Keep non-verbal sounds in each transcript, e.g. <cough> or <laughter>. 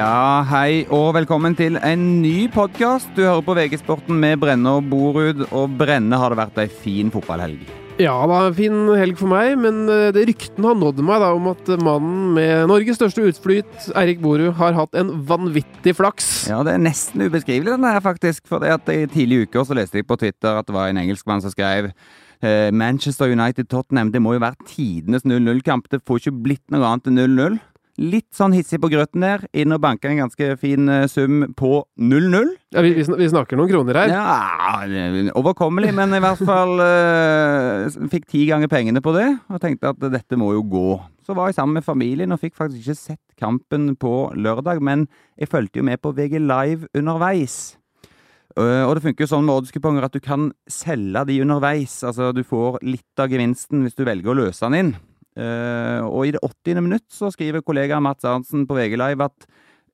Ja, hei og velkommen til en ny podkast. Du hører på VG-sporten med Brenne og Borud. Og Brenne har det vært ei fin fotballhelg. Ja det var en fin helg for meg, men eh, det ryktene har nådd meg da om at mannen med Norges største utflyt, Eirik Borud, har hatt en vanvittig flaks. Ja, det er nesten ubeskrivelig, den her, faktisk. For det at I tidlige uker så leste jeg på Twitter at det var en engelskmann som skrev eh, Manchester United-Tottenham, det må jo være tidenes 0-0-kamp. Det får ikke blitt noe annet enn 0-0. Litt sånn hissig på grøten der. Inn og banka en ganske fin eh, sum på 0-0. Ja, vi, vi, snakker noen kroner her. Ja, overkommelig, men i hvert fall uh, fikk ti ganger pengene på det. Og tenkte at dette må jo gå. Så var jeg sammen med familien og fikk faktisk ikke sett kampen på lørdag, men jeg fulgte jo med på VG Live underveis. Eh, og det funker jo sånn med oddskuponger at du kan selge de underveis. Altså du får litt av gevinsten hvis du velger å løse den inn. Eh, og i det 80. minutt så skriver kollega Mats Arntzen på VG Live at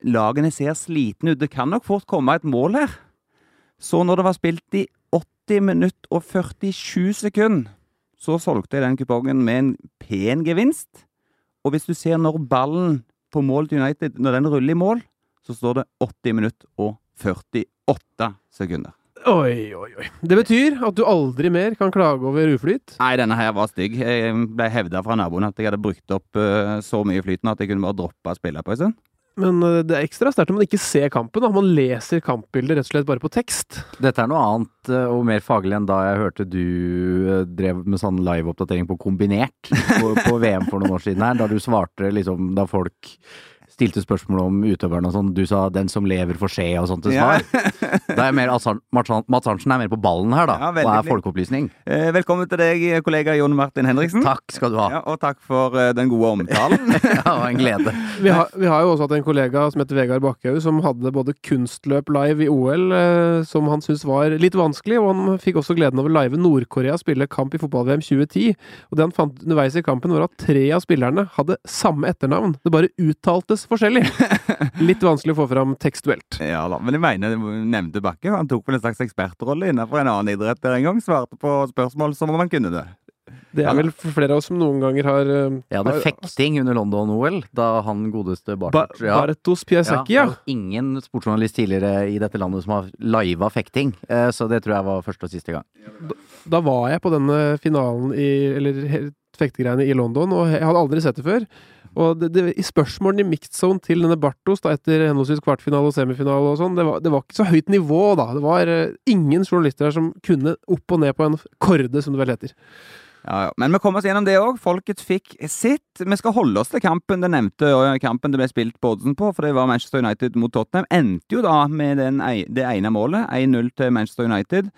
lagene ser slitne ut. Det kan nok fort komme et mål her. Så når det var spilt i 80 minutt og 47 sekunder, så solgte jeg den kupongen med en pen gevinst. Og hvis du ser når ballen på mål til United, når den ruller i mål, så står det 80 minutt og 48 sekunder. Oi, oi, oi. Det betyr at du aldri mer kan klage over uflyt. Nei, denne her var stygg. Jeg ble hevda fra naboen at jeg hadde brukt opp uh, så mye flyten at jeg kunne bare droppe å spille på en stund. Men uh, det er ekstra sterkt når man ikke ser kampen. Da. Man leser kampbildet rett og slett bare på tekst. Dette er noe annet uh, og mer faglig enn da jeg hørte du drev med sånn liveoppdatering på kombinert på, på VM for noen år siden her, da du svarte liksom da folk stilte spørsmål om utøverne og sånn. Du sa 'den som lever får skje' og sånt til svar. Er jeg mer, Mats Arntzen er mer på ballen her, da. Ja, og er folkeopplysning. Eh, velkommen til deg, kollega Jon Martin Henriksen. Takk skal du ha. Ja, og takk for uh, den gode omtalen. <laughs> Ja, det var en glede. Vi har, vi har jo også hatt en kollega som heter Vegard Bakkhaug, som hadde både kunstløp live i OL, eh, som han syntes var litt vanskelig, og han fikk også gleden over å live Nord-Korea spille kamp i fotball-VM 2010. Og det han fant underveis i kampen, var at tre av spillerne hadde samme etternavn. Det bare uttaltes forskjellig. Litt vanskelig å få fram tekstuelt. Ja da, men jeg mener nevnte Bakke. Han tok vel en slags ekspertrolle innenfor en annen idrett der en gang. Svarte på spørsmål som om han kunne det. Det er vel flere av oss som noen ganger har Ja, det er fekting under London-OL, da han godeste Ba Bartos ja. Bartos Piasecki, ja. er ingen sportsjournalist tidligere i dette landet som har liva fekting, eh, så det tror jeg var første og siste gang. Da var jeg på denne finalen i Eller fektegreiene i London, og jeg hadde aldri sett det før. Og det, det, i spørsmålene i mixed zone til denne Bartos da, etter henholdsvis kvartfinale og semifinale og sånn, det, det var ikke så høyt nivå, da. Det var eh, ingen journalister her som kunne opp og ned på en korde, som det vel heter. Ja, ja. Men vi kom oss gjennom det òg. Folket fikk sitt. Vi skal holde oss til kampen det nevnte, og kampen det ble spilt på oddsen på, for det var Manchester United mot Tottenham. Endte jo da med den, det ene målet, 1-0 til Manchester United.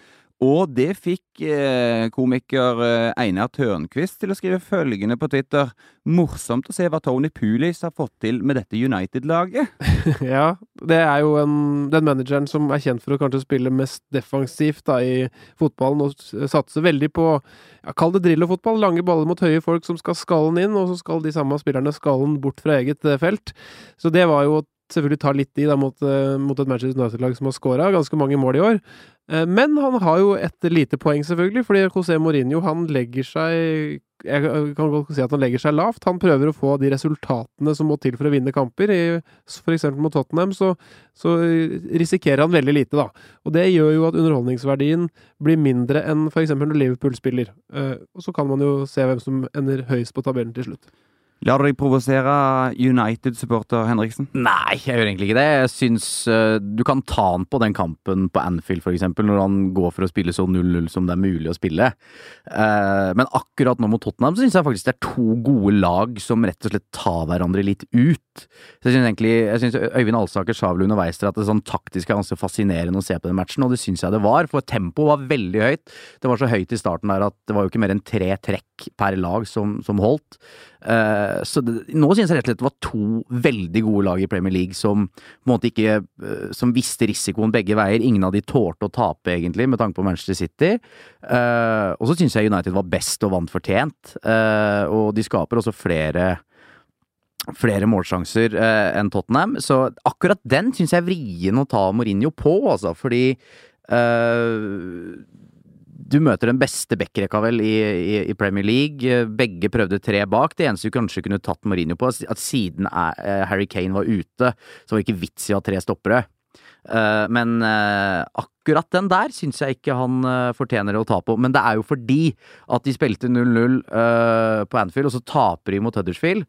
Og det fikk eh, komiker eh, Einar Tørnquist til å skrive følgende på Twitter. Morsomt å se hva Tony Pulis har fått til med dette United-laget. <laughs> ja, det er jo en, den manageren som er kjent for å kanskje spille mest defensivt da, i fotballen, og satse veldig på ja, Kall det Drillo-fotball. Lange baller mot høye folk som skal skallen inn, og så skal de samme spillerne skallen bort fra eget eh, felt. Så det var jo selvfølgelig ta litt i da, mot, eh, mot et Manchester United-lag som har skåra ganske mange mål i år. Eh, Men han har jo et lite poeng, selvfølgelig, fordi José Mourinho han legger seg Jeg kan godt si at han legger seg lavt. Han prøver å få de resultatene som må til for å vinne kamper. F.eks. mot Tottenham så, så risikerer han veldig lite, da. Og det gjør jo at underholdningsverdien blir mindre enn f.eks. når Liverpool spiller. Eh, Og så kan man jo se hvem som ender høyest på tabellen til slutt. Lar du deg provosere, United-supporter Henriksen? Nei, jeg gjør egentlig ikke det. Jeg syns uh, du kan ta han på den kampen på Anfield, eksempel, når han går for å spille så 0-0 som det er mulig å spille. Uh, men akkurat nå mot Tottenham så syns jeg faktisk det er to gode lag som rett og slett tar hverandre litt ut. Så jeg syns egentlig jeg synes Øyvind Alsaker sa vel underveis til at det sånn taktisk er ganske fascinerende å se på den matchen, og det syns jeg det var, for tempoet var veldig høyt. Det var så høyt i starten der at det var jo ikke mer enn tre trekk per lag som, som holdt. Uh, så det, nå synes jeg rett og slett det var to veldig gode lag i Premier League som på en måte ikke uh, Som visste risikoen begge veier. Ingen av de tålte å tape, egentlig, med tanke på Manchester City. Uh, og så synes jeg United var best og vant fortjent. Og de skaper også flere flere målsjanser eh, enn Tottenham. Så akkurat den syns jeg er vrien å ta Mourinho på, altså. Fordi eh, du møter den beste backrekka vel i, i, i, Premier League. Begge prøvde tre bak. Det eneste du kanskje kunne tatt Mourinho på, at siden eh, Harry Kane var ute, så var det ikke vits i å ha tre stoppere. Eh, men eh, akkurat den der syns jeg ikke han fortjener å ta på. Men det er jo fordi at de spilte 0-0 på Anfield, og så taper de mot Huddersfield.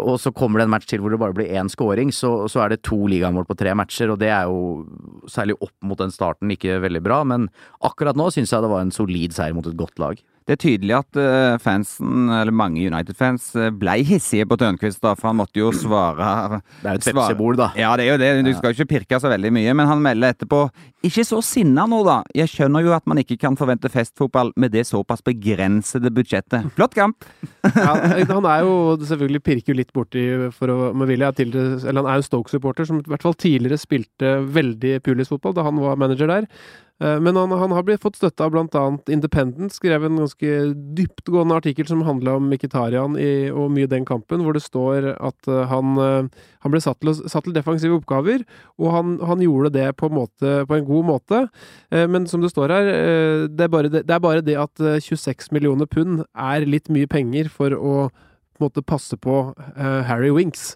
og så kommer det en match til hvor det bare blir én scoring, så, så, er det to ligamål på tre matcher, og det er jo særlig opp mot den starten ikke veldig bra. Men akkurat nå syns jeg det var en solid seier mot et godt lag. Det er tydelig at uh, fansen, eller mange United-fans, blei ble hissige på Tørnquist, da, for han måtte jo svare Det er jo et Pepsi-bord, da. Ja, det er jo det. Du skal jo ikke pirke så veldig mye, men han melder etterpå Ikke så sinna nå, da. Jeg skjønner jo at man ikke kan forvente festfotball med det såpass begrensede budsjettet. Flott kamp! ja, han er jo selvfølgelig pirker jo litt borti for å, med vilje. Eller han er jo Stoke-supporter, som i hvert fall tidligere spilte veldig Pulis-fotball da han var manager der. Eh, men han, han, har blitt fått støtte av bl.a. Independent, skrev en ganske dyptgående artikkel som handla om Mkhitarian og mye den kampen, hvor det står at eh, han, eh, han ble satt til, satt til, defensive oppgaver, og han, han gjorde det på måte, på en, god måte. Men som det står her, det er, bare det, det er bare det at 26 millioner pund er litt mye penger for å på måte passe på Harry Winks.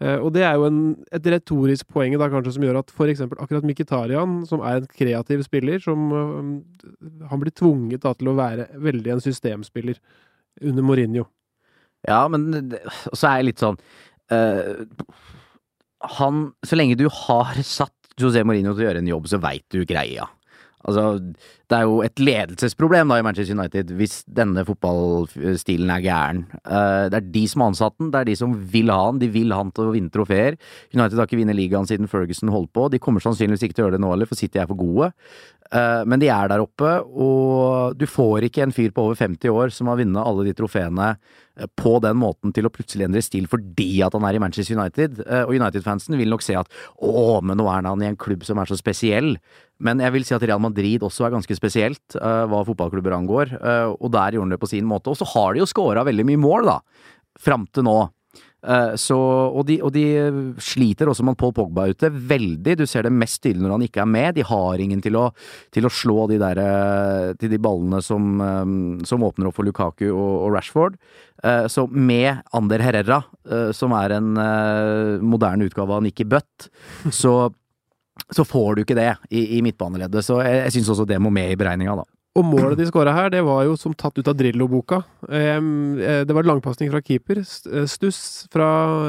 Uh, og det er jo en, et retorisk poeng da kanskje som gjør at f.eks. akkurat Mkhitarian, som er en kreativ spiller, som uh, Han blir tvunget da til å være veldig en systemspiller under Mourinho. Ja, men så er jeg litt sånn uh, Han Så lenge du har satt José Mourinho til å gjøre en jobb, så veit du greia. Altså, det er jo et ledelsesproblem da i Manchester United hvis denne fotballstilen er gæren. Uh, det er de som har ansatt den, det er de som vil ha den. De vil ha den til å vinne trofeer. United har ikke vunnet ligaen siden Ferguson holdt på. De kommer sannsynligvis ikke til å gjøre det nå heller, for City er for gode. Uh, men de er der oppe, og du får ikke en fyr på over 50 år som har vunnet alle de trofeene Eh, på den måten til å plutselig endre stil fordi at han er i Manchester United. Eh, og United-fansen vil nok se at å, men nå er han i en klubb som er så spesiell. Men jeg vil si at Real Madrid også er ganske spesielt uh, hva fotballklubber angår. Uh, og der gjorde han det på sin måte. Og så har de jo scora veldig mye mål, da. Fram til nå. Uh, så, og, de, og, de, sliter også med Paul Pogba ute veldig. Du ser det mest tydelig når han ikke er med. De har ingen til å, til å slå de der, til de ballene som, som åpner opp for Lukaku og, og Rashford. Så med Ander Herrera, som er en moderne utgave av Nikki Butt, så, så får du ikke det i, i midtbaneleddet. Så jeg, jeg syns også det må med i beregninga, da. Og målet de skåra her, det var jo som tatt ut av Drillo-boka. Eh, det var langpasning fra keeper, eh, stuss fra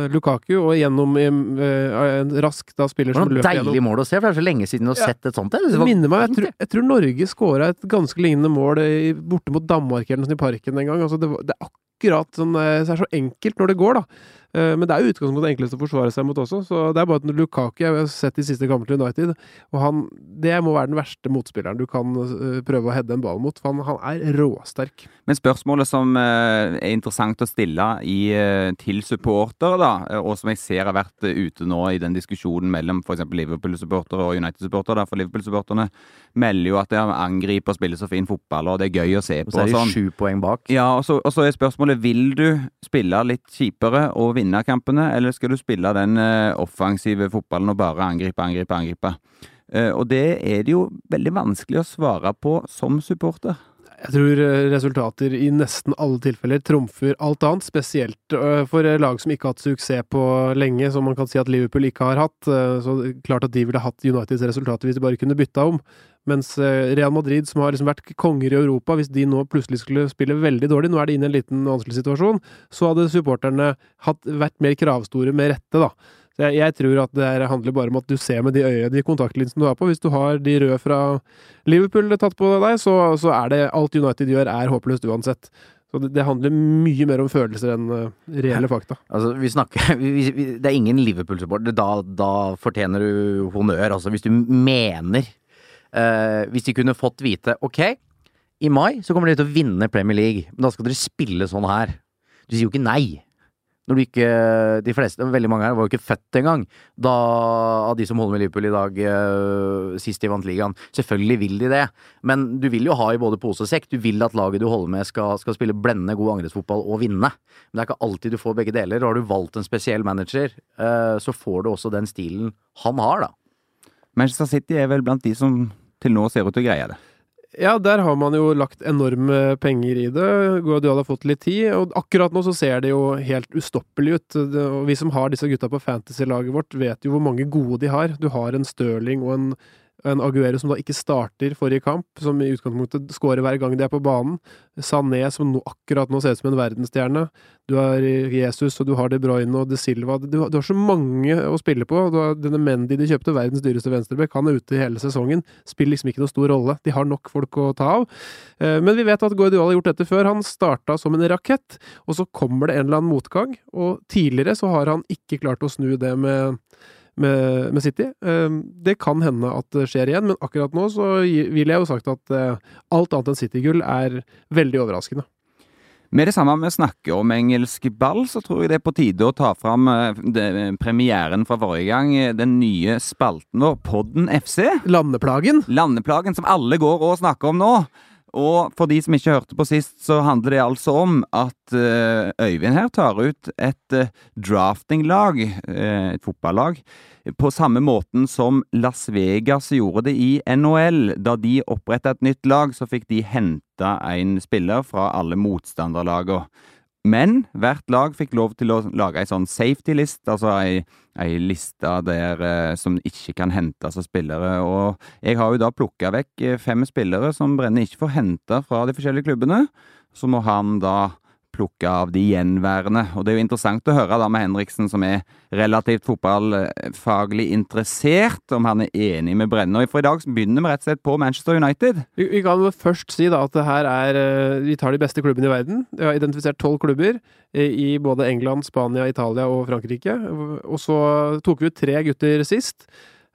Lukaku, og gjennom en rask da spiller som løp gjennom. Deilig mål å se, for det er så lenge siden du har sett et sånt. Det, det minner meg, jeg tror, jeg tror Norge skåra et ganske lignende mål borte mot Danmark eller noe sånt i parken en gang. Altså, det, det, er akkurat sånn Det er så enkelt når det går, da. Eh, men det er jo utgangspunktet det enkleste å forsvare seg mot også, så det er bare at Lukaku jeg har sett de siste kampene til United, og han Det må være den verste motspilleren du kan eh, prøve å heade en ball mot, for han, han, er råsterk. Men spørsmålet som eh, er interessant å stille i, til supportere, da, og som jeg ser har vært ute nå i den diskusjonen mellom f.eks. Liverpool-supportere og United-supportere, for Liverpool-supporterne melder jo at de angriper og spiller så fin fotball, og det er gøy å se på. Og så er de sånn. poeng bak. Ja, og så, og så er spørsmålet vil du spille litt kjipere og vinne kampene, eller skal du spille den eh, offensive fotballen og bare angripe, angripe, angripe? Eh, og det er det jo veldig vanskelig å svare på som supporter. Jeg tror eh, resultater i nesten alle tilfeller trumfer alt annet, spesielt for lag som ikke har hatt suksess på lenge, som man kan si at Liverpool ikke har hatt. Så klart at de ville hatt Uniteds resultater hvis de bare kunne bytta om. Mens eh, Real Madrid, som har liksom vært konger i Europa, hvis de nå plutselig skulle spille veldig dårlig, nå er de inne i en liten vanskelig situasjon, så hadde supporterne hatt, vært mer kravstore med rette, da. Så jeg, tror at det handler bare om at du ser med de øyene, de kontaktlinsene du har på. Hvis du har de røde fra Liverpool tatt på deg, så, så er det alt United gjør, er håpløst uansett. Så det, det, handler mye mer om følelser enn uh, reelle fakta. Altså, vi snakker <laughs> vi, vi, Det er ingen Liverpool-supporter. Da, da, fortjener du honnør. Altså, hvis du mener eh, hvis de kunne fått vite ok, i mai så kommer dere til å vinne Premier League, men da skal dere spille sånn her. Du sier jo ikke nei. Når du ikke De fleste, veldig mange her, var jo ikke født engang da av de som holder med Liverpool i dag, uh, sist de vant ligaen. Selvfølgelig vil de det, men du vil jo ha i både pose og sekk. Du vil at laget du holder med skal, skal spille blendende god angrepsfotball og vinne. Men det er ikke alltid du får begge deler. Har du valgt en spesiell manager, uh, så får du også den stilen han har, da. Manchester City er vel blant de som til nå ser ut til å greie det. Ja, der har man jo lagt enorme penger i det. Guardiola har fått litt tid, og akkurat nå så ser det jo helt ustoppelig ut. Og vi som har disse gutta på fantasy-laget vårt, vet jo hvor mange gode de har. Du har en Stirling og en en Aguero som da ikke starter forrige kamp, som i utgangspunktet skårer hver gang de er på banen. Sané som nå, akkurat nå ser ut som en verdensstjerne. Du har Jesus, og du har De Bruyne og De Silva. Du, du har så mange å spille på. Du har denne Mendy de kjøpte, verdens dyreste venstreback, Han er ute hele sesongen. Spiller liksom ikke noen stor rolle. De har nok folk å ta av. Eh, men vi vet at Guardiola har gjort dette før. Han starta som en rakett, og så kommer det en eller annen motgang. Og tidligere så har han ikke klart å snu det med med, med, City. Ehm, det kan hende at det skjer igjen, men akkurat nå så vil jeg jo sagt at eh, alt annet enn City-gull er veldig overraskende. Med det samme vi snakker om engelsk ball, så tror jeg det er på tide å ta fram eh, premieren fra forrige gang. Den nye spalten vår, Podden FC. Landeplagen. Landeplagen som alle går og snakker om nå. Og for de som ikke hørte på sist, så handler det altså om at uh, Øyvind her tar ut et uh, draftinglag, uh, et fotballag, på samme måten som Las Vegas gjorde det i NHL. Da de oppretta et nytt lag, så fikk de henta en spiller fra alle motstanderlagene. Men hvert lag fikk lov til å lage ei sånn safety-list, altså ei, ei liste der eh, som ikke kan hentes av spillere. Og jeg har jo da plukka vekk eh, fem spillere som Brenne ikke får henta fra de forskjellige klubbene. Så må han da plukke av de gjenværende. Og det er jo interessant å høre da med Henriksen, som er relativt fotballfaglig interessert, om han er enig med Brenne. Og for i dag begynner vi rett og slett på Manchester United. Vi, vi kan først si da at det her er eh, Vi tar de beste klubbene i verden. Vi har identifisert tolv klubber eh, i både England, Spania, Italia og Frankrike. Og så tok vi ut tre gutter sist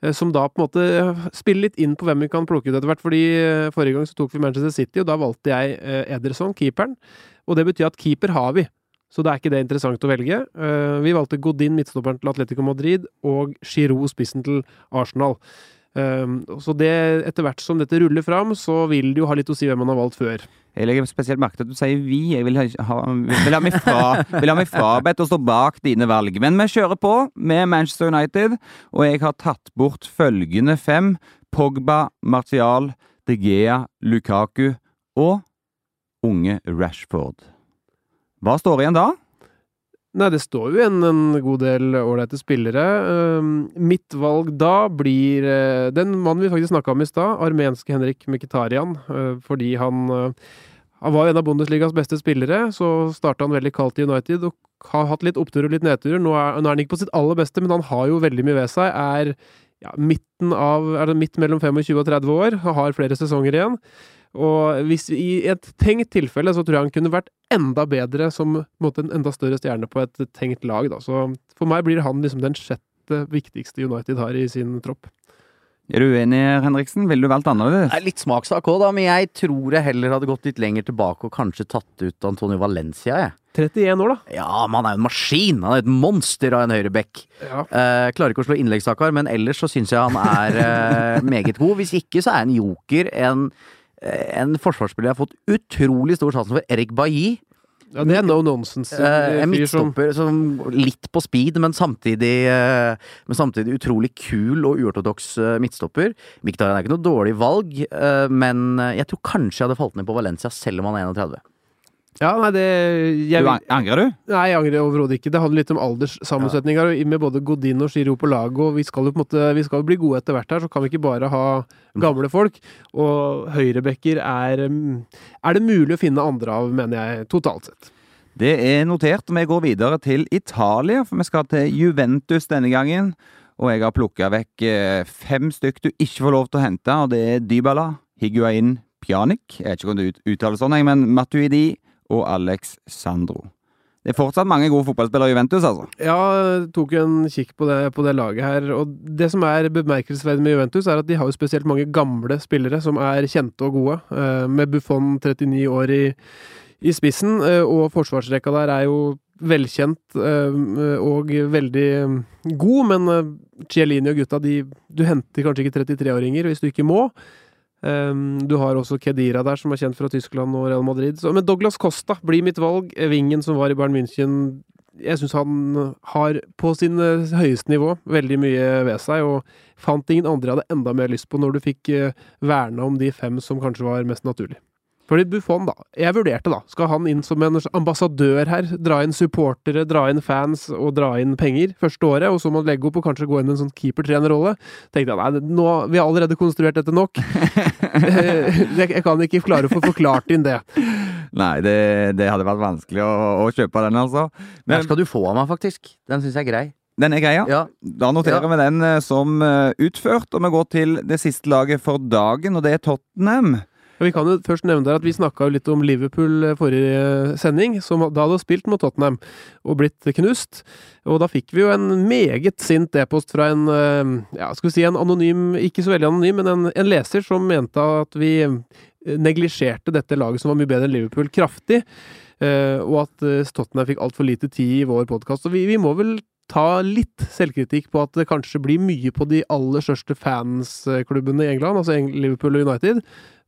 eh, som da på en måte spiller litt inn på hvem vi kan plukke ut etter hvert. fordi Forrige gang så tok vi Manchester City, og da valgte jeg Ederson, keeperen. Og det betyr at keeper har vi. Så da er ikke det interessant å velge. Uh, vi valgte Godin, midtstopperen til Atletico Madrid, og Giroud, spissen til Arsenal. Uh, så det, etter hvert som dette ruller fram, så vil det jo ha litt å si hvem man har valgt før. Jeg legger spesielt merke til at du sier vi. Jeg vil ha, vil ha meg fra, vil ha meg frabedt å stå bak dine valg. Men vi kjører på med Manchester United, og jeg har tatt bort følgende fem. Pogba, Martial, De Gea, Lukaku og unge Rashford. Hva står igjen da? Nei, det står jo igjen en god del ålreite spillere. Uh, mitt valg da blir uh, den mannen vi faktisk snakka om i stad, armenske Henrik Mkhitarian. Uh, fordi han, han var en av Bundesligas beste spillere. Så starta han veldig kaldt i United og har hatt litt oppturer og litt nedturer. Nå er, nå er, han ikke på sitt aller beste, men han har jo veldig mye ved seg. Er ja, av, er det midt mellom 25 og 30 år, har flere sesonger igjen. Og hvis, i et tenkt tilfelle så tror jeg han kunne vært enda bedre som måte, en enda større stjerne på et tenkt lag. Da. Så for meg blir han liksom den sjette viktigste United har i sin tropp. Er du uenig, Henriksen? Ville du valgt annerledes? Er litt smakssak òg, da, men jeg tror jeg heller hadde gått litt lenger tilbake og kanskje tatt ut Antonio Valencia, jeg. 31 år, da. Ja, men han er jo en maskin! Han er et monster av en høyreback. Ja. Eh, klarer ikke å slå innleggssaker, men ellers så syns jeg han er eh, <laughs> meget god. Hvis ikke så er han joker. En en forsvarsspiller jeg har fått utrolig stor sansen for, Erik Bailly. Ja, det er no nonsense. Eh, en midtstopper som litt på speed, men samtidig, eh, men samtidig utrolig kul og uortodoks eh, midtstopper. Mkhitaryan er ikke noe dårlig valg, eh, men jeg tror kanskje jeg hadde falt ned på Valencia selv om han er 31. Ja, nei, det jeg, du, Angrer du? Nei, jeg angrer overhodet ikke. Det handler litt om alderssammensetninger ja. med både Godin og Giro på laget. Og vi skal jo på en måte Vi skal bli gode etter hvert her, så kan vi ikke bare ha gamle folk. Og høyrebacker er Er det mulig å finne andre av, mener jeg, totalt sett. Det er notert, vi går videre til Italia, for vi skal til Juventus denne gangen. Og jeg har plukka vekk eh, fem stykk du ikke får lov til å hente, og det er Dybala, Higuain, Pjanic Jeg vet ikke om det uttales sånn, men Matuidi, og Alex Sandro. Det er fortsatt mange gode fotballspillere i Juventus, altså. Ja, tok en kikk på det, på det, laget her. Og det som er bemerkelsesverdig med Juventus, er at de har jo spesielt mange gamle spillere som er kjente og gode. Eh, med Buffon 39 år i, i spissen, eh, og forsvarsrekka der er jo velkjent eh, og veldig god, men Cielini og gutta, de, du henter kanskje ikke 33-åringer hvis du ikke må. Um, du har også Kedira der, som er kjent fra Tyskland og Real Madrid. Så, men Douglas Costa blir mitt valg. Vingen som var i Bayern München, jeg syns han har på sin eh, høyeste nivå veldig mye ved seg, og fant ingen andre jeg hadde enda mer lyst på når du fikk eh, verna om de fem som kanskje var mest naturlig. Fordi Buffon, da. Jeg vurderte, da. Skal han inn som en ambassadør her? Dra inn supportere, dra inn fans og dra inn penger første året, og så må han legge opp og kanskje gå inn i en sånn keeper-trener-rolle? Tenkte jeg nei, nå, vi har allerede konstruert dette nok. <laughs> jeg kan ikke klare å få forklart inn det. Nei, det, det hadde vært vanskelig å, å kjøpe den, altså. Men Men skal du få av meg, faktisk. Den syns jeg er grei. den er grei, ja. Ja. Da noterer vi den eh, som eh, utført, og vi går til det siste laget for dagen, og det er Tottenham. Vi kan jo først nevne der at vi snakka litt om Liverpool eh, forrige sending, som da hadde spilt mot Tottenham og blitt knust. Og da fikk vi jo en meget sint e-post fra en eh, ja, skal vi si en anonym, ikke så veldig anonym, men en, en leser som mente at vi eh, neglisjerte dette laget som var mye bedre enn Liverpool, kraftig. eh, Og at eh, Tottenham fikk altfor lite tid i vår podkast. Og vi, vi må vel ta litt selvkritikk på at det kanskje blir mye på de aller største fansklubbene i England, altså Liverpool og United.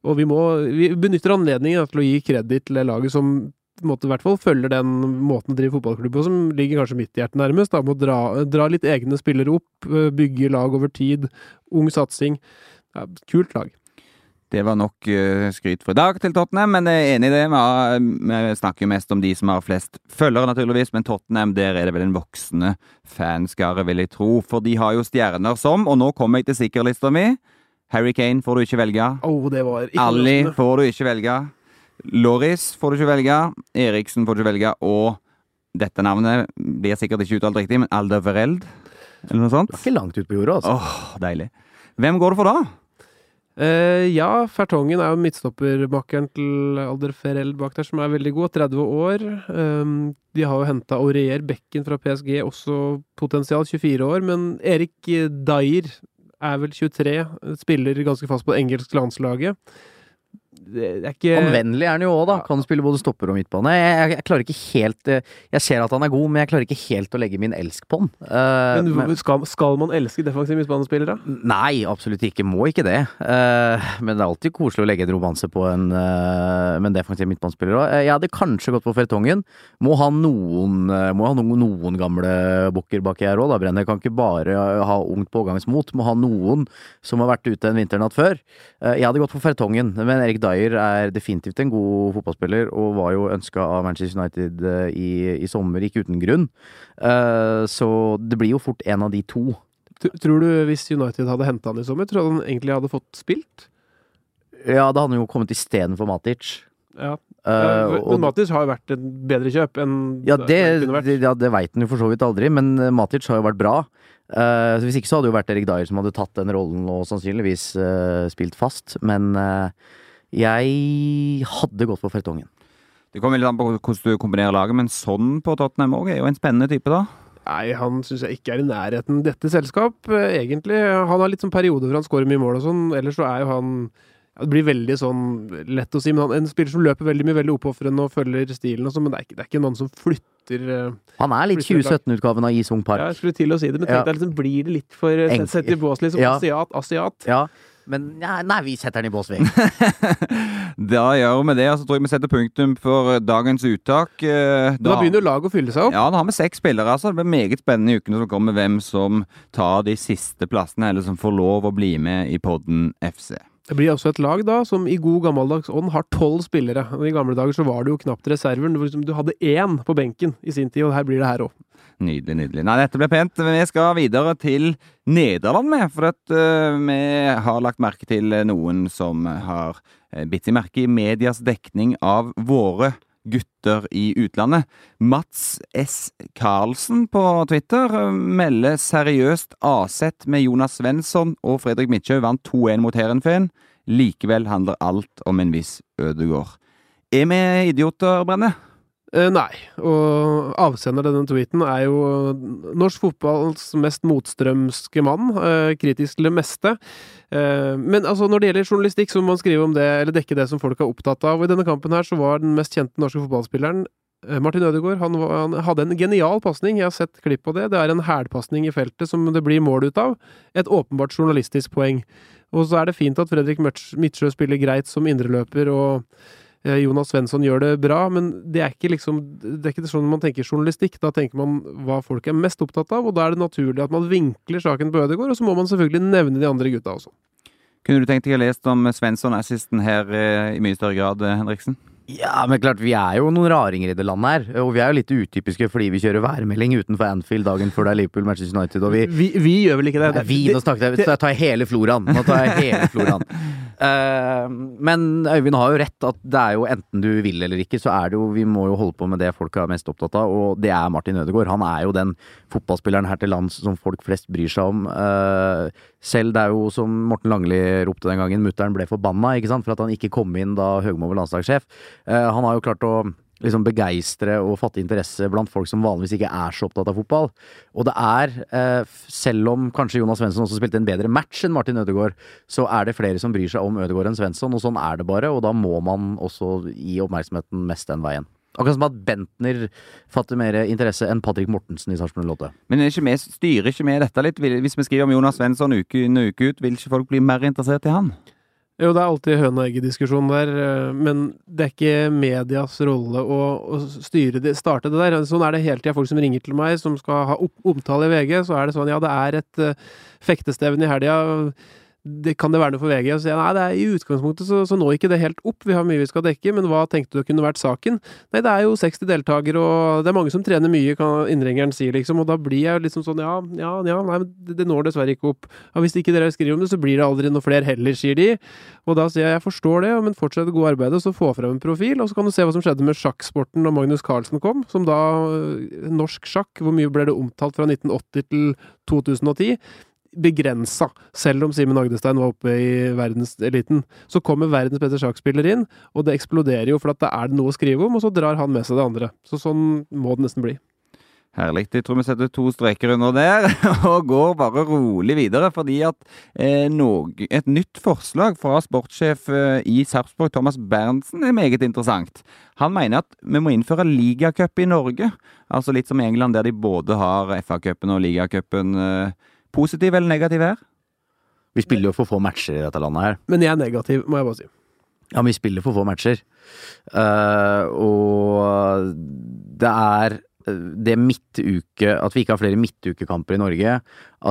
Og vi må Vi benytter anledningen til å gi kreditt til laget som måte, i hvert fall følger den måten å drive fotballklubb på, som ligger kanskje mitt hjerte nærmest. Da, med å dra, dra litt egne spillere opp, eh, bygge lag over tid, ung satsing. Ja, kult lag. Det var nok eh, skryt for i dag til Tottenham, men jeg er enig i det. Vi, vi snakker jo mest om de som har flest følgere, naturligvis, men Tottenham, der er det vel en voksende fanskare, vil jeg tro. For de har jo stjerner som, og nå kommer jeg til sikkerlista mi, Harry Kane får du ikke velge. Oh, det var ikke Ali får du ikke velge. Loris får du ikke velge. Eriksen får du ikke velge. Og dette navnet blir sikkert ikke uttalt riktig, men Alder Vereld? eller noe sånt. Det er ikke langt ut på jorda, altså. Åh, deilig. Hvem går det for da? Uh, ja, Fertongen er jo midtstoppermakkeren til Alder Fereld bak der, som er veldig god. 30 år. Um, de har jo henta Aurier Bekken fra PSG, også potensial 24 år. Men Erik Dyer er vel 23, spiller ganske fast på det engelske landslaget. Det er ikke Anvendelig er han jo òg, da. Kan spille både stopper og midtbane. Jeg, jeg, jeg klarer ikke helt eh, Jeg ser at han er god, men jeg klarer ikke helt å legge min elsk på han. Uh, men, men- skal, skal man elske defensive midtbanespillere? Nei, absolutt ikke. Må ikke det. Uh, men det er alltid koselig å legge en romanse på en, uh, med en defensiv midtbanespiller òg. jeg hadde kanskje gått på Fertongen. Må ha noen, må ha noen, noen gamle bukker baki her òg, da, Brenner. Kan ikke bare ha ungt pågangsmot. Må ha noen som har vært ute en vinternatt før. Jeg hadde gått for Fertongen, men Erik Dyer er definitivt en god fotballspiller, og var jo ønska av Manchester United eh, i, i sommer, ikke uten grunn. Eh, så det blir jo fort en av de to. Tror du hvis United hadde henta han i sommer, tror du han egentlig hadde fått spilt? Ja, da hadde han jo kommet istedenfor Matic. Ja. Uh, men Matic har jo vært et bedre kjøp enn Ja, det, det, ja, det veit han jo for så vidt aldri, men Matic har jo vært bra. Uh, så Hvis ikke så hadde det jo vært Erik Dyer som hadde tatt den rollen og sannsynligvis uh, spilt fast. Men eh, jeg hadde gått for Fertongen. Det kommer litt an på hvordan du kombinerer laget, men sånn på Tottenham òg er jo en spennende type, da. Nei, han syns jeg ikke er i nærheten dette selskap, eh, egentlig. Han har litt sånn perioder hvor han skårer mye mål og sånn, ellers så er jo han Det blir veldig sånn lett å si, men han en spiller som løper veldig mye, veldig oppofrende og følger stilen og sånn, men det er ikke, det er ikke noen som flytter eh, Han er litt Flytter et lag. 2017-utgaven av Isung Park. Ja, jeg skulle til å si det, men Ja. tenk deg liksom, blir det litt for eh, sett i bås, liksom? Ja. Asiat, asiat. Ja, men nei, nei, vi setter den i bås, vi. <laughs> Da gjør vi det, så tror jeg vi setter punktum for eh, dagens uttak. Da, da begynner laget å fylle seg opp. Ja, da har vi seks spillere. altså. Det blir meget spennende i ukene som kommer, hvem som tar de siste plassene, eller som får lov å bli med i podden FC. Det blir også et lag da, som i god gammeldags ånd har tolv spillere. Og I gamle dager så var det jo knapt reserven. liksom Du hadde én på benken i sin tid, og her blir det her òg. Nydelig, nydelig. Nei, dette blir pent. Vi skal videre til Nederland med, for at uh, vi har lagt merke til noen som har uh, bitt seg merke i medias dekning av våre gutter i utlandet. Mats S. Karlsen på Twitter eh, melder seriøst Aset med Jonas Svensson og Fredrik Midtjø vant 2-1 mot Heerenveen. Likevel handler alt om en viss Ødegård. Er vi idioter, Brenne? Eh, nei, og avsender denne tweeten er jo norsk fotballs mest motstrømske mann. Eh, kritisk til det meste. Eh, men altså, når det gjelder journalistikk, så må man skrive om det, eller dekke det som folk er opptatt av. Og i denne kampen her så var den mest kjente norske fotballspilleren Martin Ødegaard han, han hadde en genial pasning, jeg har sett klipp på det. Det er en hælpasning i feltet som det blir mål ut av. Et åpenbart journalistisk poeng. Og så er det fint at Fredrik Midtsjø spiller greit som indreløper og Jonas Svensson gjør det bra, men det er ikke liksom Det er ikke sånn man tenker journalistikk. Da tenker man hva folk er mest opptatt av, og da er det naturlig at man vinkler saken på Ødegaard, og så må man selvfølgelig nevne de andre gutta også. Kunne du tenkt deg å lest om Svensson-assisten her eh, i mye større grad, eh, Henriksen? Ja, men klart, vi er jo noen raringer i det landet her. Og vi er jo litt utypiske fordi vi kjører værmelding utenfor Anfield dagen før det er Liverpool Manchester United. Og vi, Vi, vi gjør vel ikke det? Nei, vi, nå snakket jeg, så jeg tar hele floraen. Nå tar jeg hele floraen. uh, <laughs> men Øyvind har jo rett, at det er jo enten du vil eller ikke, så er det jo Vi må jo holde på med det folk er mest opptatt av, og det er Martin Ødegaard. Han er jo den fotballspilleren her til lands som folk flest bryr seg om. Uh, selv det er jo som Morten Langli ropte den gangen, mutter'n ble forbanna ikke sant, for at han ikke kom inn da Høgmo var landslagssjef. Eh, han har jo klart å liksom begeistre og fatte interesse blant folk som vanligvis ikke er så opptatt av fotball. Og det er, eh, selv om kanskje Jonas Svensson også spilte en bedre match enn Martin Ødegaard, så er det flere som bryr seg om Ødegaard enn Svensson, og sånn er det bare, og da må man også gi oppmerksomheten mest den veien. Akkurat som at Bentner fatter mer interesse enn Patrick Mortensen i Sarpsborg 08. Men ikke med, styrer ikke vi dette litt? Hvis vi skriver om Jonas Svensson uke inn og uke ut, vil ikke folk bli mer interessert i han? Jo, det er alltid høna-egget-diskusjon der, eh, men det er ikke medias rolle å, å styre det, starte det der. Sånn er det hele tida. Folk som ringer til meg, som skal ha omtale i VG, så er det sånn ja, det er et uh, fektestevne i helga. Det, kan det være noe for VG? Og sier jeg nei, det er i utgangspunktet så, så når ikke det helt opp. Vi har mye vi skal dekke, men hva tenkte du kunne vært saken? Nei, det er jo 60 deltakere, og det er mange som trener mye, kan innringeren si, liksom. Og da blir jeg liksom sånn ja, ja, ja, nei, men det, når dessverre ikke opp. Ja, hvis ikke dere skriver om det, så blir det aldri noe flere heller, sier de. Og da sier jeg jeg forstår det, men fortsett det gode arbeidet, så få frem en profil. Og så kan du se hva som skjedde med sjakksporten da Magnus Carlsen kom, som da øh, Norsk sjakk, hvor mye ble det omtalt fra 1980 til 2010? Begrensa, selv om Simen Agdestein var oppe i verdenseliten. Så kommer verdens beste sjakkspiller inn, og det eksploderer jo, for at det er noe å skrive om, og så drar han med seg det andre. Så sånn må det nesten bli. Herlig. Jeg tror vi setter to streker under der <laughs> og går bare rolig videre. Fordi at eh, noe, et nytt forslag fra sportssjef eh, i Sarpsborg, Thomas Berntsen, er meget interessant. Han mener at vi må innføre ligacup i Norge. Altså litt som England, der de både har FA-cupen og ligacupen. Eh, positiv eller negativ her? Vi spiller jo for få matcher i dette landet her. Men jeg er negativ, må jeg bare si. Ja, men vi spiller for få matcher. Uh, og det er eh, det midtuke At vi ikke har flere midtukekamper i Norge.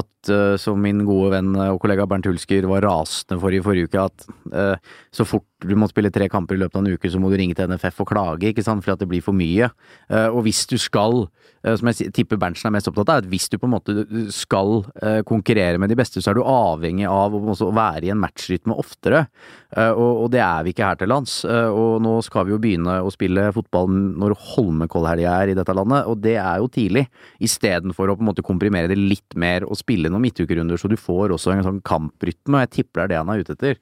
At uh, som min gode venn og kollega Bernt Hulsker var rasende for i forrige uke, at uh, så fort du må spille tre kamper i løpet av en uke, så må du ringe til NFF og klage, ikke sant, fordi at det blir for mye. Eh, og hvis du skal, eh, som jeg tipper Berntsen er mest opptatt av, at hvis du på en måte skal eh, konkurrere med de beste, så er du avhengig av å være i en matchrytme oftere. Og, det er vi ikke her til lands. Og nå skal vi jo begynne å spille fotball når Holmenkollhelga er i dette landet, og det er jo tidlig. Istedenfor å på en måte komprimere det litt mer og spille noen midtukerunder, så du får også en sånn kamprytme. og Jeg tipper det er det han er ute etter.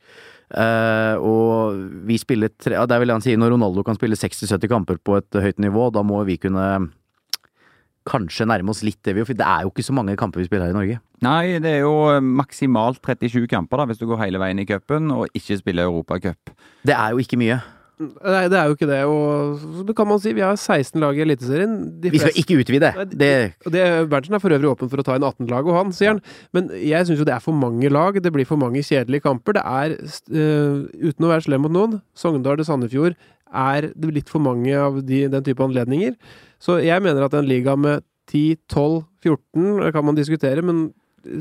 Eh, og vi spiller tre, ja, Det vil han si, når Ronaldo kan spille 60-70 kamper på et høyt nivå, da må vi kunne kanskje nærme oss litt det vi For det er jo ikke så mange kamper vi spiller her i Norge. Nei, det er jo maksimalt 37 kamper da, hvis du går hele veien i cupen og ikke spiller Europacup. Det er jo ikke mye. Nei, det er jo ikke det, og så kan man si vi har 16 lag i Eliteserien. Vi skal ikke utvide. Nei, Det, det, Berntsen er for øvrig åpen for å ta inn 18 lag, og han, sier han. Men jeg syns jo det er for mange lag. Det blir for mange kjedelige kamper. Det er, uh, uten å være slem mot noen, Sogndal og Sandefjord er det litt for mange av de, den type anledninger. Så jeg mener at en liga med 10, 12, 14 kan man diskutere, men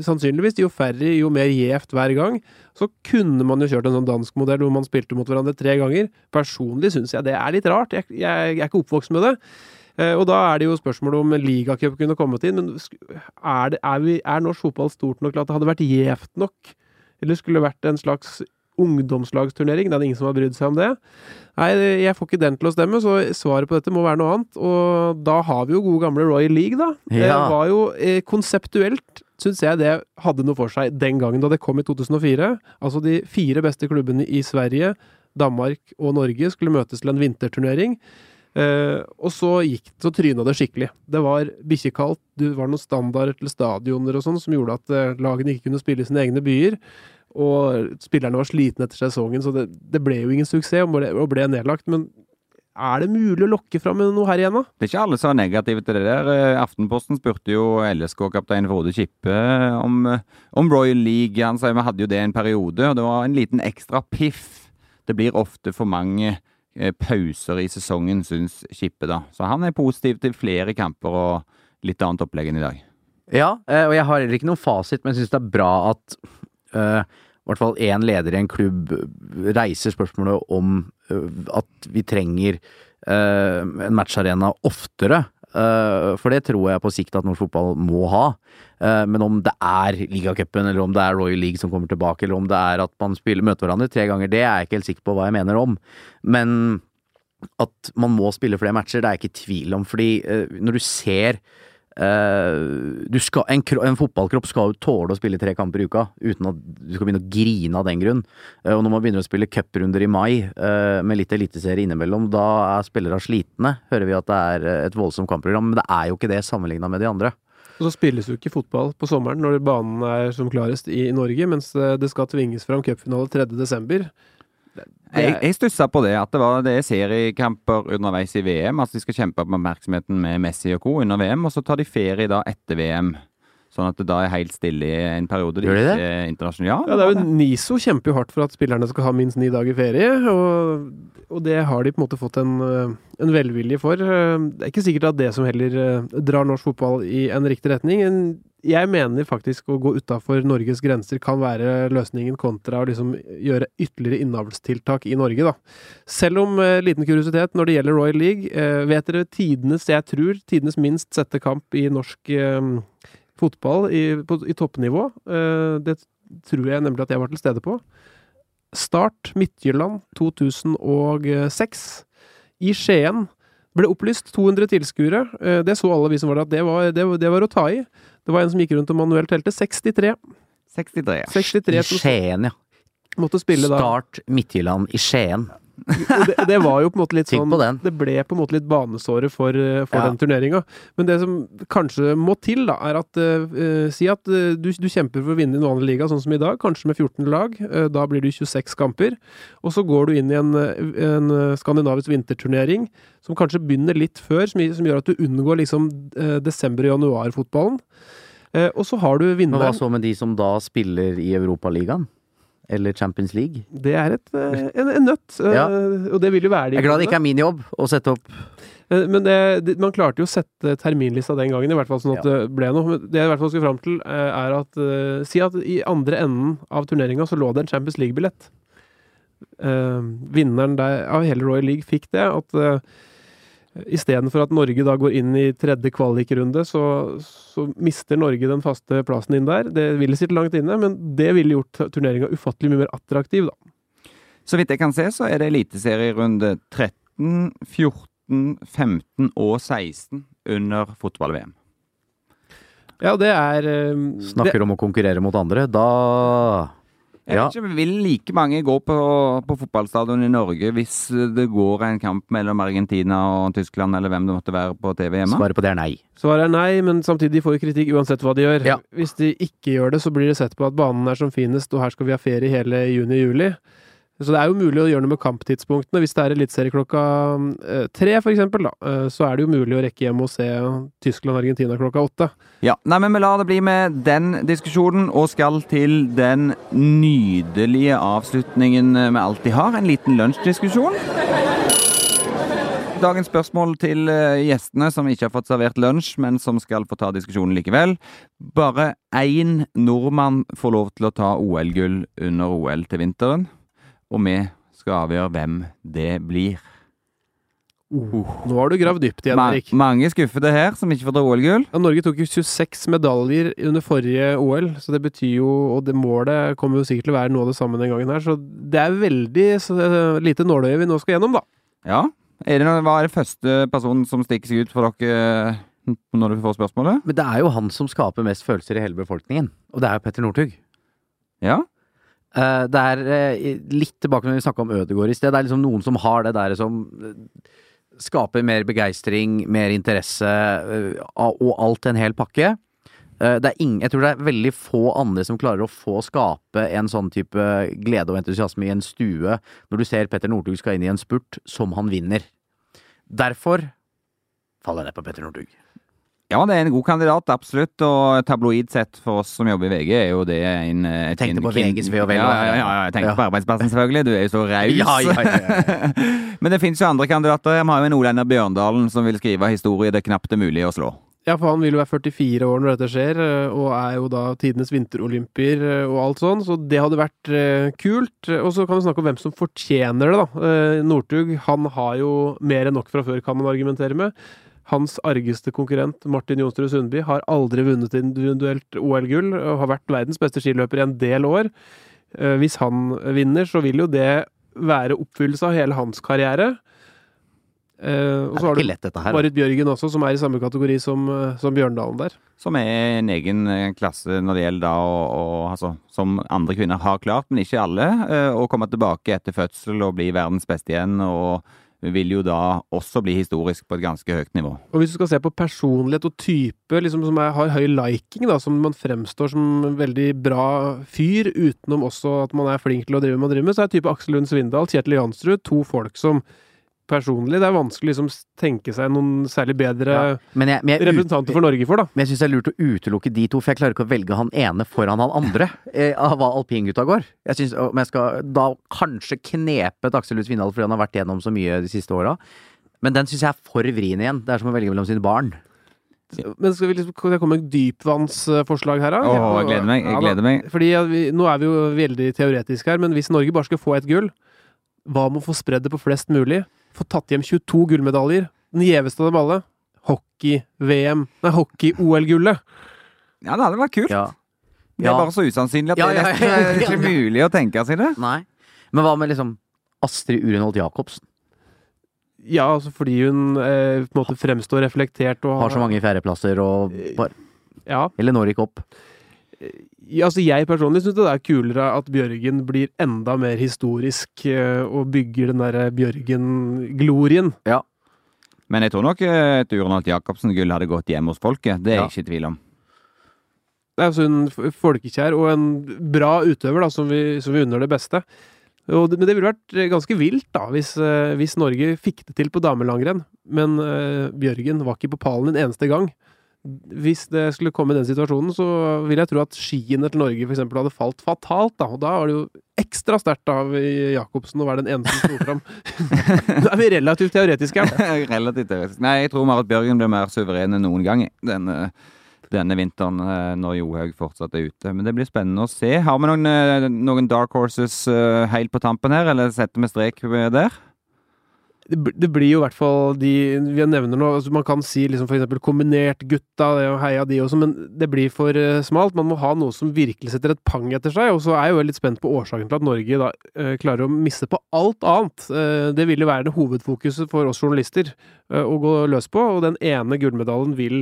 sannsynligvis jo færre, jo mer gjevt hver gang. Så kunne man jo kjørt en sånn dansk modell hvor man spilte mot hverandre tre ganger. Personlig syns jeg det er litt rart. Jeg, jeg, jeg er ikke oppvokst med det. Eh, og da er det jo spørsmålet om ligacup kunne kommet inn, men er, det, er, vi, er norsk fotball stort nok til at det hadde vært gjevt nok? Eller skulle det vært en slags ungdomslagsturnering? Det er ingen som har brydd seg om det. Nei, jeg får ikke den til å stemme, så svaret på dette må være noe annet. Og da har vi jo gode gamle Royal League, da. Det var jo eh, konseptuelt syns jeg det hadde noe for seg den gangen da det kom i 2004. Altså de fire beste klubbene i Sverige, Danmark og Norge skulle møtes til en vinterturnering. Eh, og så gikk så tryna det skikkelig. Det var bikkjekaldt, det var noen standarder til stadioner og sånn som gjorde at eh, lagene ikke kunne spille i sine egne byer. Og spillerne var slitne etter sesongen, så det, det ble jo ingen suksess og ble, og ble nedlagt. Men er det mulig å lokke fram noe her igjen, da? Det er ikke alle som er negative til det der. Eh, Aftenposten spurte jo LSK-kaptein Frode Kippe om, eh, om Royal League. Han sa vi hadde jo det en periode, og det var en liten ekstra piff. Det blir ofte for mange eh, pauser i sesongen, syns Kippe, da. Så han er positiv til flere kamper og litt annet opplegg enn i dag. Ja, eh, og jeg har heller ikke noen fasit, men jeg syns det er bra at uh, i hvert fall én leder i en klubb reiser spørsmålet om uh, at vi trenger uh, en matcharena oftere. for det tror jeg på sikt at norsk fotball må ha. men om det er ligacupen, eller om det er Royal League som kommer tilbake, eller om det er at man spiller, møter hverandre tre ganger, det er jeg ikke helt sikker på hva jeg mener om. Men at man må spille flere matcher, det er jeg ikke i tvil om. Fordi når du ser Uh, skal, en, en, fotballkropp skal jo tåle å spille tre kamper i uka uten at du skal begynne å grine av den grunn. Uh, og når man begynner å spille cuprunder i mai uh, med litt eliteserie innimellom, da er spillere slitne. Hører vi at det er et voldsomt kampprogram, men det er jo ikke det sammenligna med de andre. Og så spilles jo ikke fotball på sommeren når banen er som klarest i Norge, mens det skal tvinges fram cupfinale 3.12. Jeg, jeg stussa på det, at det, var, det er seriekamper underveis i VM. Altså De skal kjempe om oppmerksomheten med Messi og co. under VM, og så tar de ferie da etter VM. Sånn at det da er helt stille i en periode. Gjør de det? Internasjonalt. Ja, ja, det er jo NISO kjemper jo hardt for at spillerne skal ha minst ni dager ferie, og, og det har de på en måte fått en, en, velvilje for. Det er ikke sikkert at det som heller eh, drar norsk fotball i en riktig retning. Jeg mener faktisk å gå utafor Norges grenser kan være løsningen, kontra å liksom gjøre ytterligere innavlstiltak i Norge, da. Selv om eh, liten kuriositet når det gjelder Royal League, eh, vet dere tidenes, jeg tror, tidenes minst sette kamp i norsk eh, fotball i, på, i toppnivå. Uh, det tror jeg nemlig at jeg var til stede på. Start Midtjylland 2006. I Skien ble opplyst 200 tilskuere. Uh, det så alle vi som var der, at det var, det, det var, å ta i. Det var en som gikk rundt og manuelt telte. 63. 63, ja. 63 I Skien, ja. Måtte spille da. Start Midtjylland i Skien det, det, var jo på en måte litt sånn Det ble på en måte litt banesåret for, eh, for ja. den turneringa. Men det som kanskje må til, da, er at uh, Si at uh, du, du, kjemper for å vinne i en vanlig liga, sånn som i dag, kanskje med 14 lag. Uh, da blir det 26 kamper. Og så går du inn i en, en skandinavisk vinterturnering som kanskje begynner litt før, som, som gjør at du unngår liksom desember- og januarfotballen. og så har du vinneren Men Hva så med de som da spiller i Europaligaen? Eller Champions League? Det er et, eh, en, en nøtt, eh, ja. og det vil jo være det. Jeg er glad det ikke er min jobb å sette opp eh, men det, man klarte jo å sette terminlista den gangen, i hvert fall sånn at ja. det ble noe. Det jeg i hvert fall skal fram til, er at Si at i andre enden av turneringa så lå det en Champions League-billett. Vinneren der, av hele Royal League fikk det. At Istedenfor at Norge da går inn i tredje kvalikrunde, så, så, mister Norge den faste plassen inn der. Det ville sitte langt inne, men det ville gjort turneringa ufattelig mye mer attraktiv, da. Så vidt jeg kan se, så er det eliteserierunde 13, 14, 15 og 16 under fotball-VM. Ja, det er um, Snakker det, om å konkurrere mot andre. Da jeg vet ikke, Vil like mange gå på, på fotballstadion i Norge hvis det går en kamp mellom Argentina og Tyskland, eller hvem det måtte være på TV hjemme? Svaret på det er nei. Svaret er nei, men samtidig får de kritikk uansett hva de gjør. Ja. Hvis de ikke gjør det, så blir det sett på at banen er som finest, og her skal vi ha ferie hele juni-juli. Så det er jo mulig å gjøre noe med kamptidspunktene. Hvis det er eliteserie klokka eh, tre, for eksempel, da, eh, så er det jo mulig å rekke hjem og se Tyskland-Argentina klokka åtte. Ja, nei, men vi lar det bli med den diskusjonen, og skal til den nydelige avslutningen vi alltid har. En liten lunsjdiskusjon. Dagens spørsmål til eh, gjestene som ikke har fått servert lunsj, men som skal få ta diskusjonen likevel. Bare én nordmann får lov til å ta OL-gull under OL til vinteren og vi skal avgjøre hvem det blir. Oh. nå har du gravd dypt igjen, Erik. Ma mange skuffede her som ikke får dra OL-gull. Ja, Norge tok jo 26 medaljer under forrige OL, så det betyr jo Og det målet kommer jo sikkert til å være noe av det samme den gangen her, så det er veldig så, lite nåløye vi nå skal gjennom, da. Ja. Er det hva er det første personen som stikker seg ut for dere når du får spørsmålet? Men det er jo han som skaper mest følelser i hele befolkningen, og det er jo Petter Northug. Ja. Uh, det er uh, litt tilbake når vi snakka om Ødegaard i sted. Det er liksom noen som har det der som uh, skaper mer begeistring, mer interesse og alt en hel pakke. Ingen, jeg tror det er veldig få andre som klarer å få skape en sånn type glede og entusiasme i en stue når du ser Petter Northug skal inn i en spurt som han vinner. Derfor faller jeg ned på Petter Northug. Ja, det er en god kandidat, absolutt. Og tabloid sett for oss som jobber i VG, er jo det en Jeg tenkte en, på VGs ve og vel, Ja, ja, ja, ja, jeg tenkte Ja. på arbeidsplassen, selvfølgelig. Du er jo så raus. Ja, ja, ja, <laughs> Men det finnes jo andre kandidater. Vi har jo en Olender Bjørndalen som vil skrive historie det knapt er mulig å slå. Ja, for han vil jo være 44 år når dette skjer, eh, og er jo da tidenes vinterolympier eh, og alt sånn, så det hadde vært eh, kult. Og så kan vi snakke om hvem som fortjener det, da. Eh, Northug, han har jo mer enn nok fra før, kan man argumentere med. Hans argeste konkurrent, Martin Jonsrud Sundby, har aldri vunnet individuelt OL-gull, og har vært verdens beste skiløper i en del år. Eh, Hvis han vinner, så vil jo det være oppfyllelse av hele hans karriere. Eh, og så har du. Marit Bjørgen også, som er i samme kategori som, eh, som Bjørndalen der. Som er en egen klasse når det gjelder da å, å altså, Som andre kvinner har klart, men ikke alle. eh, Å komme tilbake etter fødsel og bli verdens beste igjen. Og vil jo da også bli historisk på et ganske høyt nivå. Og hvis du skal se på personlighet og type, liksom som er, har høy liking, da, som man fremstår som en veldig bra fyr, utenom også at man er flink til å drive med å drive med, så er type Aksel Lund Svindal, Kjetil Jansrud, to folk som personlig Det er vanskelig liksom tenke seg noen særlig bedre Ja. Men jeg, men jeg, ut- representanter for Norge for, da. Men jeg syns det er lurt å utelukke de to, for jeg klarer ikke å velge han ene foran han andre <laughs> eh, av hva alpingutta går. Jeg synes, Om jeg skal da kanskje knepe et Aksel Lund Svindal fordi han har vært gjennom så mye de siste åra, men den syns jeg er for vrien igjen. Det er som å velge mellom sine barn. Men skal vi liksom det komme med dypvannsforslag her, da? Åh, jeg gleder meg, jeg gleder meg. Fordi ja, vi, Nå er vi jo veldig teoretiske her, men hvis Norge bare skal få et gull, hva med å få spredd det på flest mulig? Få tatt hjem 22 gullmedaljer. Den gjeveste av dem alle. Hockey-VM Nei, hockey-OL-gullet. Ja, det hadde vært kult. Ja. Det er Ja. bare så usannsynlig at Ja, det ja, er nesten ja, ja, eh, ikke mulig å tenke seg det. Nei. Men hva med liksom Astrid Urenholt Jacobsen? Ja, altså fordi hun eh, på en måte fremstår reflektert og Har så mange fjerdeplasser og bare Ja. Eller når ikke opp. Ja, altså Jeg personlig syns det er kulere at Bjørgen blir enda mer historisk eh, og bygger den derre Bjørgen-glorien. Men jeg tror nok eh, et Urenholt Jacobsen-gull hadde gått hjem hos folket. Det er Ja. jeg ikke i tvil om. Det er altså en folkekjær og en bra utøver da, som vi, som vi unner det beste. Det, men det ville vært eh, ganske vilt da, hvis, eh, hvis Norge fikk det til på damelangrenn. Men uh, Bjørgen var ikke på pallen en eneste gang. Hvis det skulle komme i den situasjonen, så vil jeg tro at skiene til Norge f.eks. hadde falt fatalt. da, Og da var det jo ekstra sterkt av Jacobsen å være den eneste som sto fram. <laughs> da er vi relativt teoretiske her. <laughs> Relativt teoretisk. Nei, jeg tror Marit Bjørgen blir mer suveren enn noen gang denne, denne vinteren eh, når Johaug fortsatt er ute. Men det blir spennende å se. Har vi noen, eh, noen dark horses eh, helt på tampen her, eller setter vi strek der? Det, blir jo i hvert fall de vi nevner nå altså Man kan si liksom eksempel kombinert gutta heia de også, men det blir for eh, smalt. Man må ha noe som virkelig setter et pang etter seg. Og så er jeg jo litt spent på årsaken til at Norge da eh, klarer å misse på alt annet. Eh, det vil jo være det hovedfokuset for oss journalister å gå løs på, og den ene gullmedaljen vil,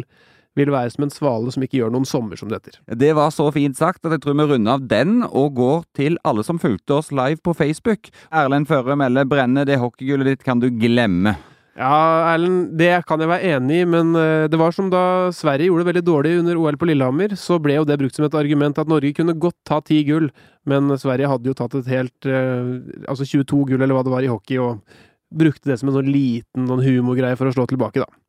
vil være som en svale som ikke gjør noen sommer, som det heter. Det var så fint sagt at jeg tror vi runder av den og går til alle som fulgte oss live på Facebook. Erlend Førre melder 'brenne det hockeygullet ditt kan du glemme'. Ja, Erlend, det kan jeg være enig i, men eh, det var som da Sverige gjorde det veldig dårlig under OL på Lillehammer, så ble jo det brukt som et argument at Norge kunne godt ta ti gull, men Sverige hadde jo tatt et helt eh, Altså 22 gull, eller hva det var, i hockey, og brukte det som en sånn liten sånn humorgreie for å slå tilbake, da.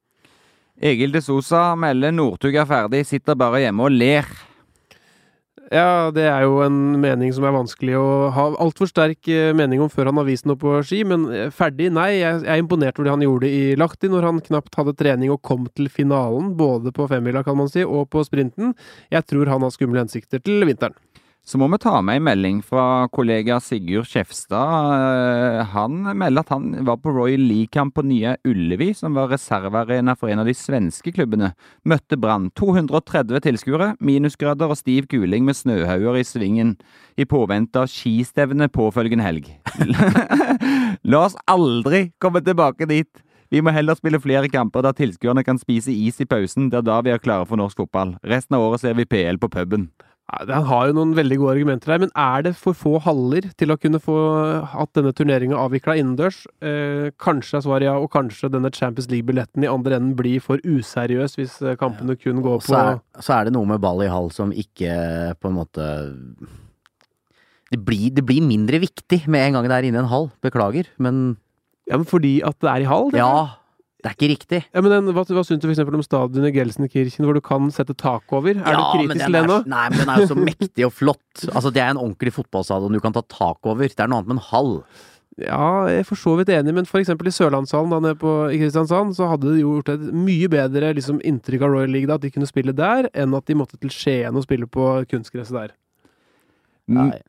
Egil de Sosa melder 'Northug er ferdig, sitter bare hjemme og ler'. Ja, det er jo en mening som er vanskelig å ha altfor sterk eh, mening om før han har vist noe på ski, men eh, ferdig, nei. Jeg er imponert over det han gjorde i Lahti, når han knapt hadde trening og kom til finalen, både på femmila, kan man si, og på sprinten. Jeg tror han har skumle hensikter til vinteren. Så må vi ta med en melding fra kollega Sigurd Skjefstad. Eh, Han melder at han var på Royal League-kamp på Nye Ullevi, som var reservearena for en av de svenske klubbene. Møtte Brann. 230 tilskuere, minusgrader og stiv kuling med snøhauger i svingen i påvente av skistevne påfølgende helg. <laughs> La oss aldri komme tilbake dit! Vi må heller spille flere kamper der tilskuerne kan spise is i pausen. Det er da vi er klare for norsk fotball. Resten av året ser vi PL på puben. Han har jo noen veldig gode argumenter her, men er det for få haller til å kunne få hatt denne turneringa avvikla innendørs? Eh, kanskje er svaret ja, og kanskje denne Champions League-billetten i andre enden blir for useriøs hvis eh, kampene kun går på Så er, så er det noe med ball i hall som ikke på en måte det blir, det blir mindre viktig med en gang det er inne i en hall. Beklager, men Ja, men fordi at det er i hall? det? ja. Det er ikke riktig. Ja, men den, hva, hva syns du for eksempel om stadionet i Gelsenkirchen, hvor du kan sette tak over? Er Ja, du kritisk til det nå? Nei, men den er jo så mektig og flott. Altså, det er en ordentlig fotballstadion du kan ta tak over. Det er noe annet med en hall. Ja, jeg er for så vidt enig, men for eksempel i Sørlandshallen da nede på, i Kristiansand, så hadde det gjort et mye bedre liksom, inntrykk av Royal League da, at de kunne spille der, enn at de måtte til Skien og spille på kunstgresset der. Mm, Nei,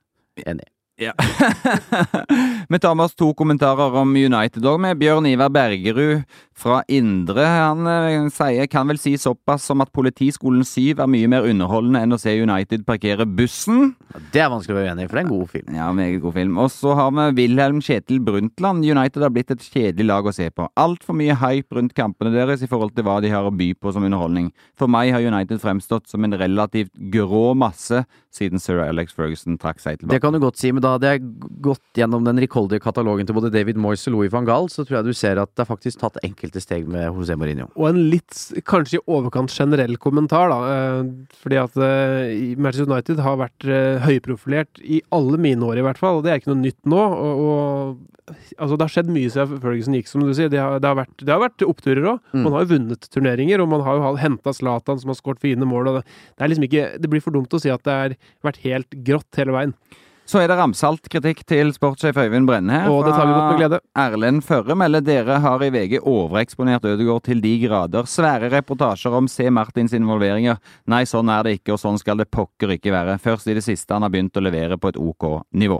enig. Ja. <laughs> Vi tar med oss to kommentarer om United òg, med Bjørn Ivar Bergerud fra Indre. Han eh, sier kan vel si såpass som at Politiskolen 7 er mye mer underholdende enn å se United parkere bussen. Ja, Det er vanskelig å være uenig i, for det er en god film. Ja, meget god film. Og så har vi Wilhelm Kjetil Brundtland. United har blitt et kjedelig lag å se på. Altfor mye hype rundt kampene deres i forhold til hva de har å by på som underholdning. For meg har United fremstått som en relativt grå masse siden sir Alex Ferguson trakk seg tilbake. Det kan du godt si, men da hadde jeg gått gjennom den rikholdige katalogen til både David Moyes og Louis van Gaal, så tror jeg du ser at det er faktisk tatt enkelte steg med José Mourinho. Og en litt, kanskje i overkant generell kommentar, da. eh, Fordi at eh, Manchester United har vært eh, høyprofilert i alle mine år, i hvert fall. Og det er ikke noe nytt nå. Og, og altså, det har skjedd mye siden Ferguson gikk, som du sier. Det har, det har, vært, det har vært oppturer òg. Mm. Man har jo vunnet turneringer, og man har jo henta Zlatan, som har skåret fine mål. Og det, det er liksom ikke Det blir for dumt å si at det har vært helt grått hele veien. Så er det ramsalt kritikk til sportssjef Øyvind Brenne her. Og det tar vi godt med glede. Erlend Førre melder dere har i VG overeksponert Ødegaard til de grader. Svære reportasjer om C. Martins involveringer. Nei, sånn er det ikke, og sånn skal det pokker ikke være. Først i det siste han har begynt å levere på et OK nivå.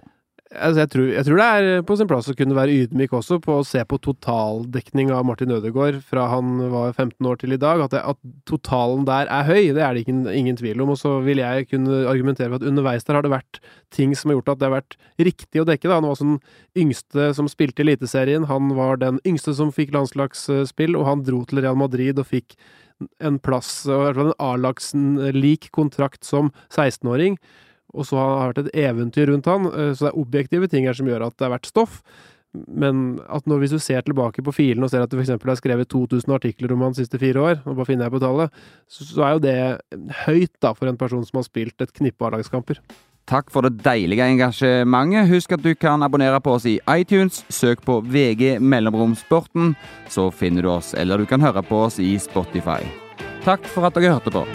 Altså, jeg, tror, jeg tror det er på sin plass å kunne være ydmyk også på å se på totaldekning av Martin Ødegaard fra han var 15 år til i dag. At, det, at totalen der er høy, det er det ingen, ingen tvil om. Og så vil jeg kunne argumentere for at underveis der har det vært ting som har gjort at det har vært riktig å dekke. Da. Han var den yngste som spilte i Eliteserien. Han var den yngste som fikk landslagsspill, og han dro til Real Madrid og fikk en plass, i hvert fall en A-lagslik kontrakt som 16-åring. Og så har det vært et eventyr rundt han, eh, så det er objektive ting her som gjør at det er verdt stoff. Men at når, hvis du ser tilbake på filen og ser at det f.eks. er skrevet 2000 artikler om han de siste fire år, og bare finner jeg på tallet, så, så er jo det høyt da for en person som har spilt et knippe A-lagskamper. Takk for det deilige engasjementet. Husk at du kan abonnere på oss i iTunes. Søk på VG mellomromsporten, så finner du oss. Eller du kan høre på oss i Spotify. Takk for at dere hørte på.